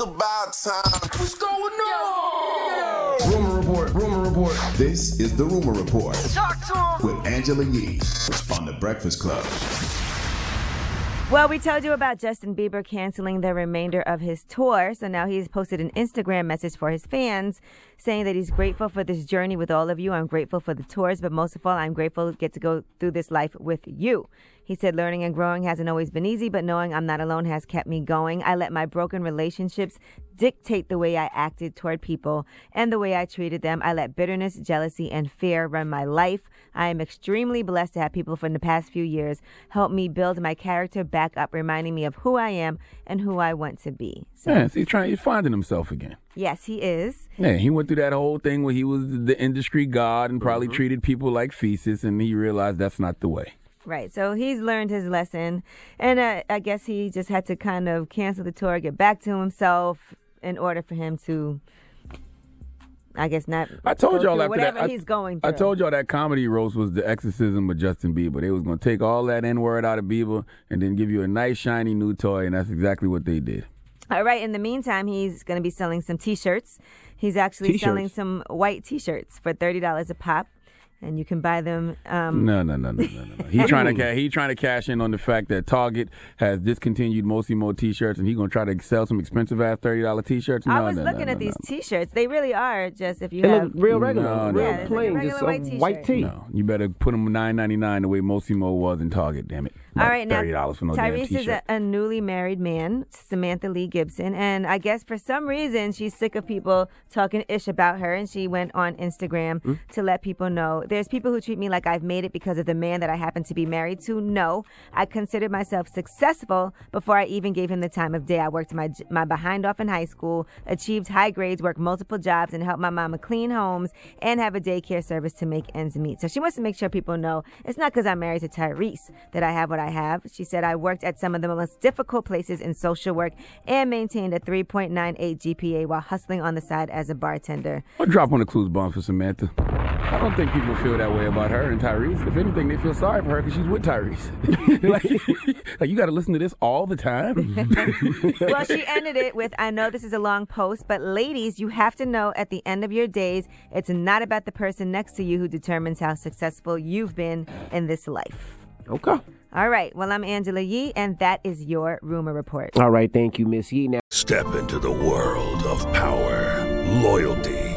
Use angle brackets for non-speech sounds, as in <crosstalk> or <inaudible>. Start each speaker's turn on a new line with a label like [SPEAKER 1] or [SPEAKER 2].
[SPEAKER 1] It's about time. What's going on?
[SPEAKER 2] Rumor report. Rumor report. This is the rumor report
[SPEAKER 1] Talk to him.
[SPEAKER 2] with Angela Yee on the Breakfast Club.
[SPEAKER 3] Well, we told you about Justin Bieber canceling the remainder of his tour. So now he's posted an Instagram message for his fans saying that he's grateful for this journey with all of you. I'm grateful for the tours, but most of all, I'm grateful to get to go through this life with you. He said, Learning and growing hasn't always been easy, but knowing I'm not alone has kept me going. I let my broken relationships dictate the way I acted toward people and the way I treated them. I let bitterness, jealousy, and fear run my life. I am extremely blessed to have people from the past few years help me build my character back up, reminding me of who I am and who I want to be. So,
[SPEAKER 4] Yeah, so he's trying. He's finding himself again.
[SPEAKER 3] yes, he is.
[SPEAKER 4] Yeah, he went through that whole thing where he was the industry god and probably mm-hmm. treated people like feces, and he realized that's not the way.
[SPEAKER 3] Right. So he's learned his lesson. And uh, I guess he just had to kind of cancel the tour, get back to himself in order for him to, I guess, not.
[SPEAKER 4] I told y'all after
[SPEAKER 3] whatever
[SPEAKER 4] that. I,
[SPEAKER 3] he's going through.
[SPEAKER 4] I told y'all that comedy roast was the exorcism of Justin Bieber. They was gonna take all that N word out of Bieber and then give you a nice shiny new toy, and that's exactly what they did.
[SPEAKER 3] All right. In the meantime, he's going to be selling some T-shirts. He's actually
[SPEAKER 4] T-shirts?
[SPEAKER 3] selling some white T-shirts for thirty dollars a pop, and you can buy them. Um,
[SPEAKER 4] No, no, no, no, no, no. no. He trying <laughs> to ca- he trying to cash in on the fact that Target has discontinued Mossimo T-shirts, and he gonna try to sell some expensive ass thirty dollar T-shirts. No,
[SPEAKER 3] I was
[SPEAKER 4] no,
[SPEAKER 3] looking
[SPEAKER 4] no,
[SPEAKER 3] at
[SPEAKER 4] no,
[SPEAKER 3] these
[SPEAKER 4] no.
[SPEAKER 3] T-shirts. They really are just if you
[SPEAKER 5] They
[SPEAKER 3] have.
[SPEAKER 5] look real regular,
[SPEAKER 4] No, no,
[SPEAKER 5] real
[SPEAKER 3] Yeah, it's like a
[SPEAKER 5] plain,
[SPEAKER 3] regular
[SPEAKER 5] just a
[SPEAKER 3] white
[SPEAKER 5] white
[SPEAKER 3] t-shirt.
[SPEAKER 5] tee.
[SPEAKER 4] No, you better put them nine ninety nine the way Mossimo was in Target. Damn it!
[SPEAKER 3] All right, now
[SPEAKER 4] thirty dollars for no damn
[SPEAKER 3] Tyrese is
[SPEAKER 4] T-shirt.
[SPEAKER 3] a, a newly married man, Samantha Lee Gibson, and I guess for some reason she's sick of people talking ish about her, and she went on Instagram
[SPEAKER 4] Hmm?
[SPEAKER 3] to let people know there's people who treat me like I've made it because of the man that I happen to be married to. No, I considered myself successful before I even gave him the time of day. I worked my my behind off in high school, achieved high grades, worked multiple jobs, and helped my mama clean homes and have a daycare service to make ends meet. So she wants to make sure people know it's not because I'm married to Tyrese that I have what I have. She said I worked at some of the most difficult places in social work and maintained a 3.98 GPA while hustling on the side as a bartender.
[SPEAKER 4] I'll drop on the clues bomb for Samantha. I don't think people feel that way about her and Tyrese. If anything, they feel sorry for her because she's with Tyrese. <laughs> like, like, you got to listen to this all the time. <laughs>
[SPEAKER 3] well, she ended it with I know this is a long post, but ladies, you have to know at the end of your days, it's not about the person next to you who determines how successful you've been in this life.
[SPEAKER 5] Okay.
[SPEAKER 3] All right. Well, I'm Angela Yee, and that is your rumor report.
[SPEAKER 5] All right. Thank you, Miss Yee. Now,
[SPEAKER 6] Step into the world of power, loyalty,